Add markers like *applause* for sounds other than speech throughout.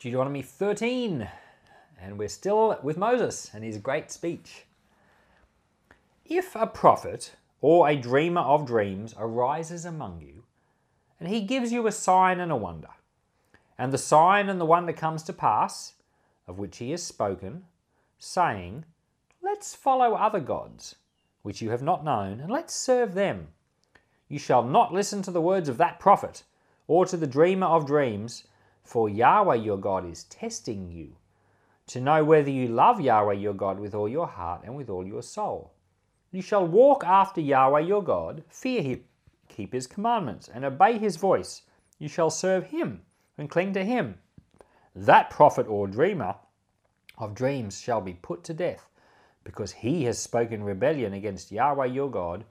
Deuteronomy 13, and we're still with Moses and his great speech. If a prophet or a dreamer of dreams arises among you, and he gives you a sign and a wonder, and the sign and the wonder comes to pass, of which he has spoken, saying, Let's follow other gods, which you have not known, and let's serve them. You shall not listen to the words of that prophet, or to the dreamer of dreams, for Yahweh your God is testing you, to know whether you love Yahweh your God with all your heart and with all your soul. You shall walk after Yahweh your God, fear him, keep his commandments, and obey his voice. You shall serve him and cling to him. That prophet or dreamer of dreams shall be put to death, because he has spoken rebellion against Yahweh your God,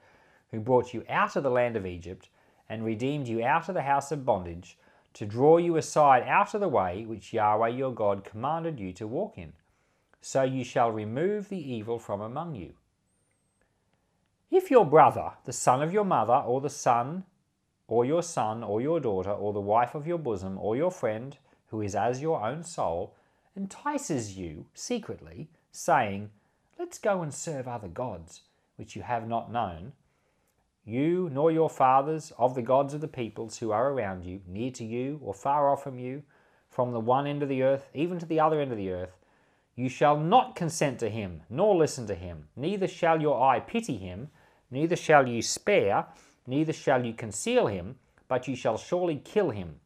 who brought you out of the land of Egypt and redeemed you out of the house of bondage to draw you aside out of the way which Yahweh your God commanded you to walk in. So you shall remove the evil from among you. If your brother, the son of your mother, or the son, or your son, or your daughter, or the wife of your bosom, or your friend, who is as your own soul, entices you secretly, saying, Let's go and serve other gods, which you have not known, you nor your fathers of the gods of the peoples who are around you, near to you or far off from you, from the one end of the earth even to the other end of the earth, you shall not consent to him, nor listen to him, neither shall your eye pity him, neither shall you spare, neither shall you conceal him, but you shall surely kill him.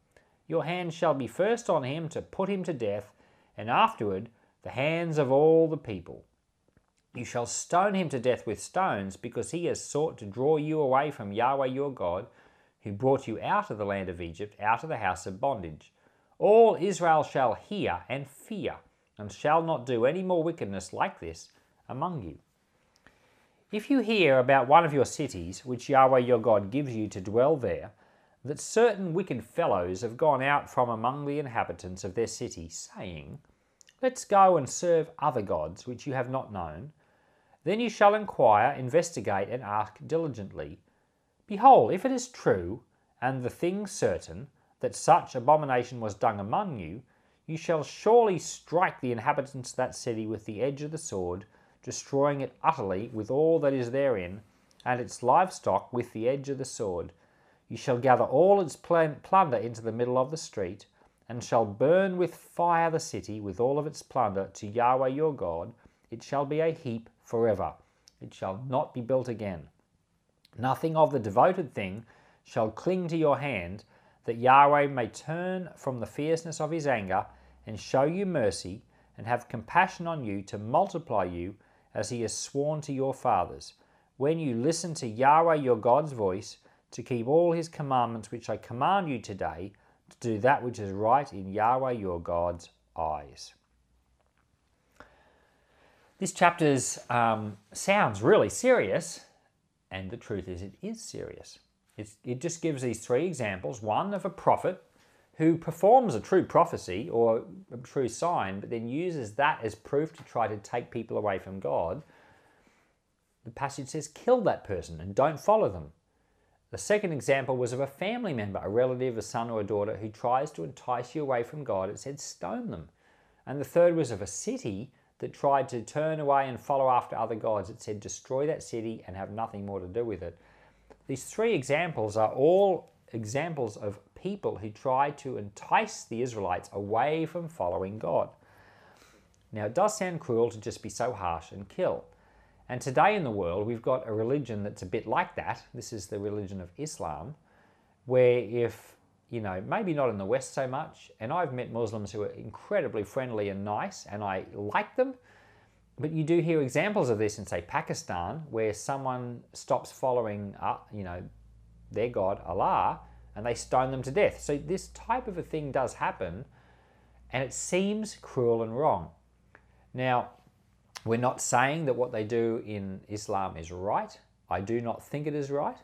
Your hand shall be first on him to put him to death, and afterward the hands of all the people. You shall stone him to death with stones, because he has sought to draw you away from Yahweh your God, who brought you out of the land of Egypt, out of the house of bondage. All Israel shall hear and fear, and shall not do any more wickedness like this among you. If you hear about one of your cities, which Yahweh your God gives you to dwell there, that certain wicked fellows have gone out from among the inhabitants of their city, saying, Let's go and serve other gods which you have not known, then you shall inquire, investigate, and ask diligently. Behold, if it is true, and the thing certain, that such abomination was done among you, you shall surely strike the inhabitants of that city with the edge of the sword, destroying it utterly with all that is therein, and its livestock with the edge of the sword. You shall gather all its plunder into the middle of the street, and shall burn with fire the city with all of its plunder to Yahweh your God. It shall be a heap forever. It shall not be built again. Nothing of the devoted thing shall cling to your hand, that Yahweh may turn from the fierceness of his anger and show you mercy and have compassion on you to multiply you as he has sworn to your fathers. When you listen to Yahweh your God's voice, to keep all his commandments which I command you today, to do that which is right in Yahweh your God's eyes. This chapter um, sounds really serious, and the truth is, it is serious. It's, it just gives these three examples one of a prophet who performs a true prophecy or a true sign, but then uses that as proof to try to take people away from God. The passage says, kill that person and don't follow them. The second example was of a family member, a relative, a son or a daughter, who tries to entice you away from God. It said, stone them. And the third was of a city that tried to turn away and follow after other gods. It said, destroy that city and have nothing more to do with it. These three examples are all examples of people who tried to entice the Israelites away from following God. Now, it does sound cruel to just be so harsh and kill. And today in the world, we've got a religion that's a bit like that. This is the religion of Islam, where if you know, maybe not in the West so much. And I've met Muslims who are incredibly friendly and nice, and I like them. But you do hear examples of this in, say, Pakistan, where someone stops following, uh, you know, their God, Allah, and they stone them to death. So this type of a thing does happen, and it seems cruel and wrong. Now, we're not saying that what they do in Islam is right. I do not think it is right.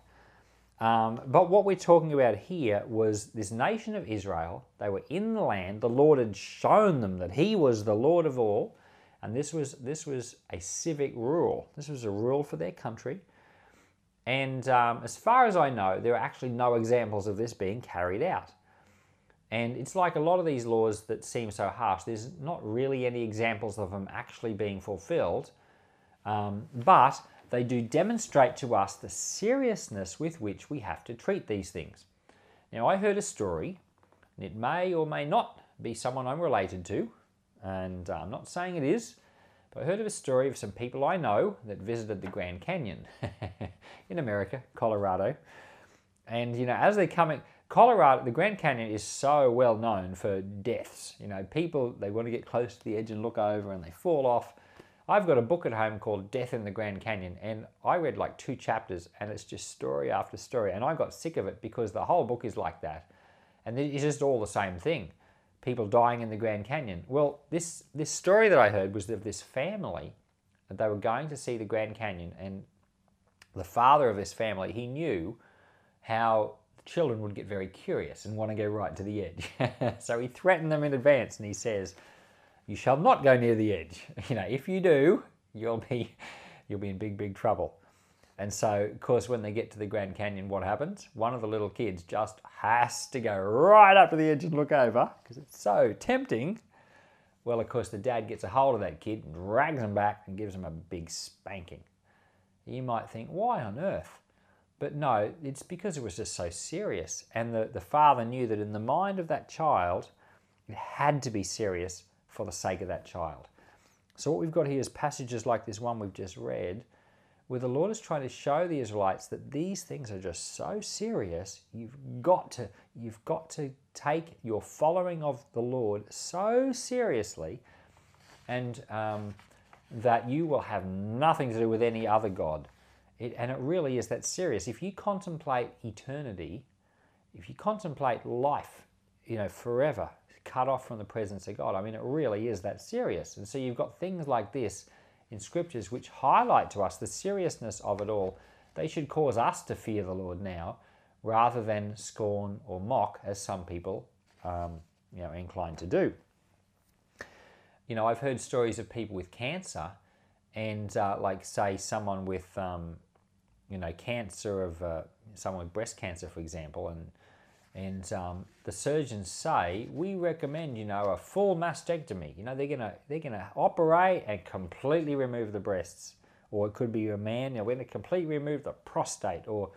Um, but what we're talking about here was this nation of Israel. They were in the land. The Lord had shown them that He was the Lord of all, and this was this was a civic rule. This was a rule for their country. And um, as far as I know, there are actually no examples of this being carried out. And it's like a lot of these laws that seem so harsh, there's not really any examples of them actually being fulfilled, um, but they do demonstrate to us the seriousness with which we have to treat these things. Now, I heard a story, and it may or may not be someone I'm related to, and uh, I'm not saying it is, but I heard of a story of some people I know that visited the Grand Canyon *laughs* in America, Colorado. And, you know, as they're coming, Colorado, the Grand Canyon is so well known for deaths. You know, people, they want to get close to the edge and look over and they fall off. I've got a book at home called Death in the Grand Canyon, and I read like two chapters, and it's just story after story. And I got sick of it because the whole book is like that. And it's just all the same thing people dying in the Grand Canyon. Well, this, this story that I heard was of this family. That they were going to see the Grand Canyon, and the father of this family, he knew how children would get very curious and want to go right to the edge. *laughs* so he threatened them in advance and he says, You shall not go near the edge. *laughs* You know, if you do, you'll be *laughs* you'll be in big, big trouble. And so, of course, when they get to the Grand Canyon, what happens? One of the little kids just has to go right up to the edge and look over because it's so tempting. Well, of course, the dad gets a hold of that kid drags him back and gives him a big spanking. You might think, why on earth? But no, it's because it was just so serious. And the, the father knew that in the mind of that child, it had to be serious for the sake of that child. So, what we've got here is passages like this one we've just read, where the Lord is trying to show the Israelites that these things are just so serious. You've got to, you've got to take your following of the Lord so seriously, and um, that you will have nothing to do with any other God. It, and it really is that serious. If you contemplate eternity, if you contemplate life, you know, forever, cut off from the presence of God, I mean, it really is that serious. And so you've got things like this in scriptures which highlight to us the seriousness of it all. They should cause us to fear the Lord now rather than scorn or mock, as some people um, you know, inclined to do. You know, I've heard stories of people with cancer, and uh, like, say, someone with um, you know, cancer of uh, someone with breast cancer, for example, and and um, the surgeons say we recommend, you know, a full mastectomy. You know, they're gonna they're gonna operate and completely remove the breasts, or it could be a man. You know, we're gonna completely remove the prostate, or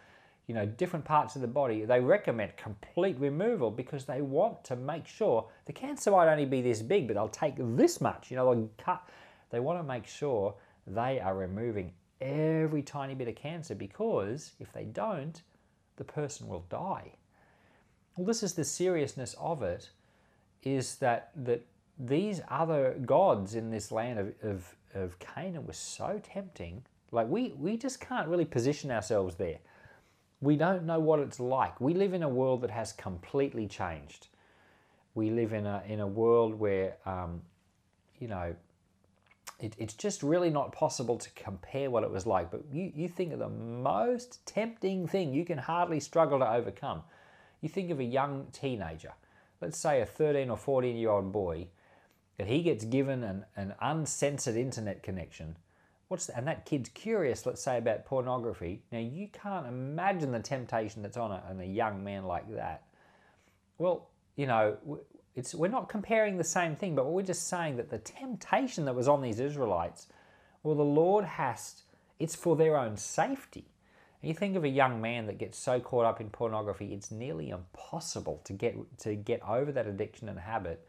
you know, different parts of the body. They recommend complete removal because they want to make sure the cancer might only be this big, but they'll take this much. You know, they'll cut. They want to make sure they are removing every tiny bit of cancer because if they don't, the person will die. Well, this is the seriousness of it, is that that these other gods in this land of, of, of Canaan were so tempting. Like we, we just can't really position ourselves there. We don't know what it's like. We live in a world that has completely changed. We live in a in a world where um, you know it, it's just really not possible to compare what it was like. But you, you think of the most tempting thing you can hardly struggle to overcome. You think of a young teenager, let's say a 13 or 14 year old boy, that he gets given an, an uncensored internet connection. What's the, and that kid's curious, let's say, about pornography. Now, you can't imagine the temptation that's on a, on a young man like that. Well, you know, it's, we're not comparing the same thing, but we're just saying that the temptation that was on these Israelites, well, the Lord has, it's for their own safety. And you think of a young man that gets so caught up in pornography, it's nearly impossible to get to get over that addiction and habit.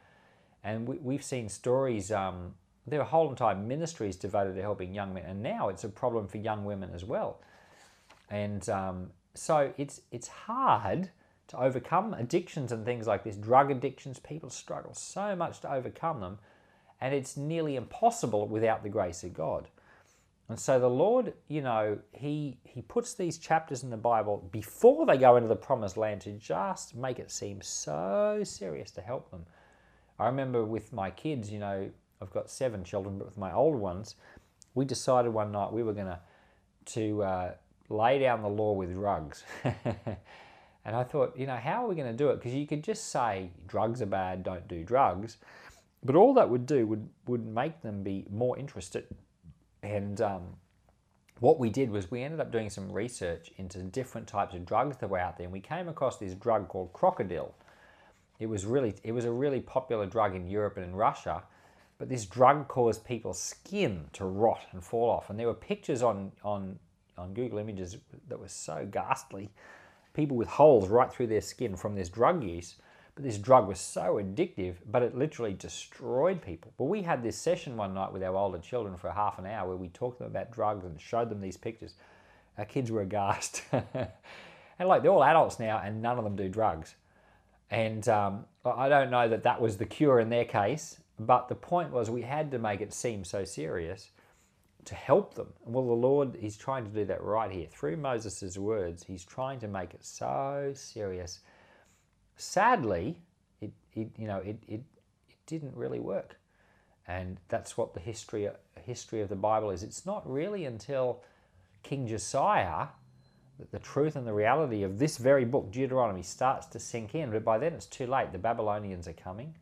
And we, have seen stories. Um, there are whole entire ministries devoted to helping young men, and now it's a problem for young women as well. And um, so it's it's hard to overcome addictions and things like this, drug addictions, people struggle so much to overcome them, and it's nearly impossible without the grace of God. And so the Lord, you know, he he puts these chapters in the Bible before they go into the promised land to just make it seem so serious to help them. I remember with my kids, you know, I've got seven children, but with my older ones, we decided one night we were to to uh, lay down the law with drugs. *laughs* And I thought, you know, how are we going to do it? Because you could just say drugs are bad, don't do drugs. But all that would do would, would make them be more interested. And um, what we did was we ended up doing some research into different types of drugs that were out there. And we came across this drug called crocodile. it was really it was a really popular drug in Europe and in Russia, but this drug caused people's skin to rot and fall off. And there were pictures on on on Google Images that were so ghastly, people with holes right through their skin from this drug use. But this drug was so addictive, but it literally destroyed people. But we had this session one night with our older children for half an hour where we talked to them about drugs and showed them these pictures. Our kids were aghast. *laughs* and like they're all adults now and none of them do drugs. And um, I don't know that that was the cure in their case, but the point was we had to make it seem so serious to help them. Well, the Lord, He's trying to do that right here. Through Moses' words, He's trying to make it so serious. Sadly, it, it you know, it, it, it didn't really work. And that's what the history, history of the Bible is. It's not really until King Josiah that the truth and the reality of this very book, Deuteronomy, starts to sink in. But by then it's too late. The Babylonians are coming.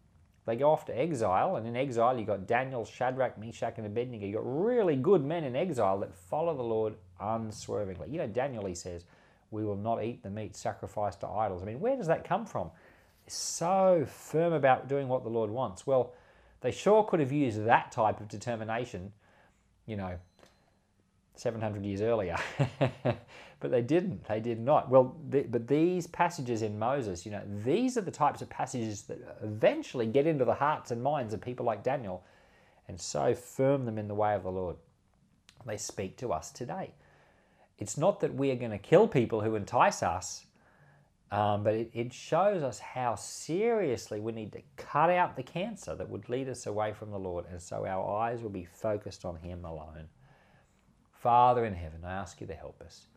They go off to exile, and in exile you've got Daniel, Shadrach, Meshach, and Abednego. You've got really good men in exile that follow the Lord unswervingly. You know, Daniel, he says, we will not eat the meat sacrificed to idols. I mean, where does that come from? So firm about doing what the Lord wants. Well, they sure could have used that type of determination, you know, 700 years earlier. *laughs* but they didn't. They did not. Well, the, but these passages in Moses, you know, these are the types of passages that eventually get into the hearts and minds of people like Daniel and so firm them in the way of the Lord. They speak to us today. It's not that we are going to kill people who entice us, um, but it, it shows us how seriously we need to cut out the cancer that would lead us away from the Lord. And so our eyes will be focused on Him alone. Father in heaven, I ask you to help us.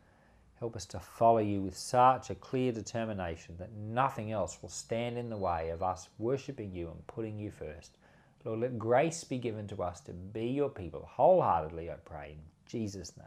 Help us to follow you with such a clear determination that nothing else will stand in the way of us worshipping you and putting you first. Lord, let grace be given to us to be your people wholeheartedly, I pray, in Jesus' name.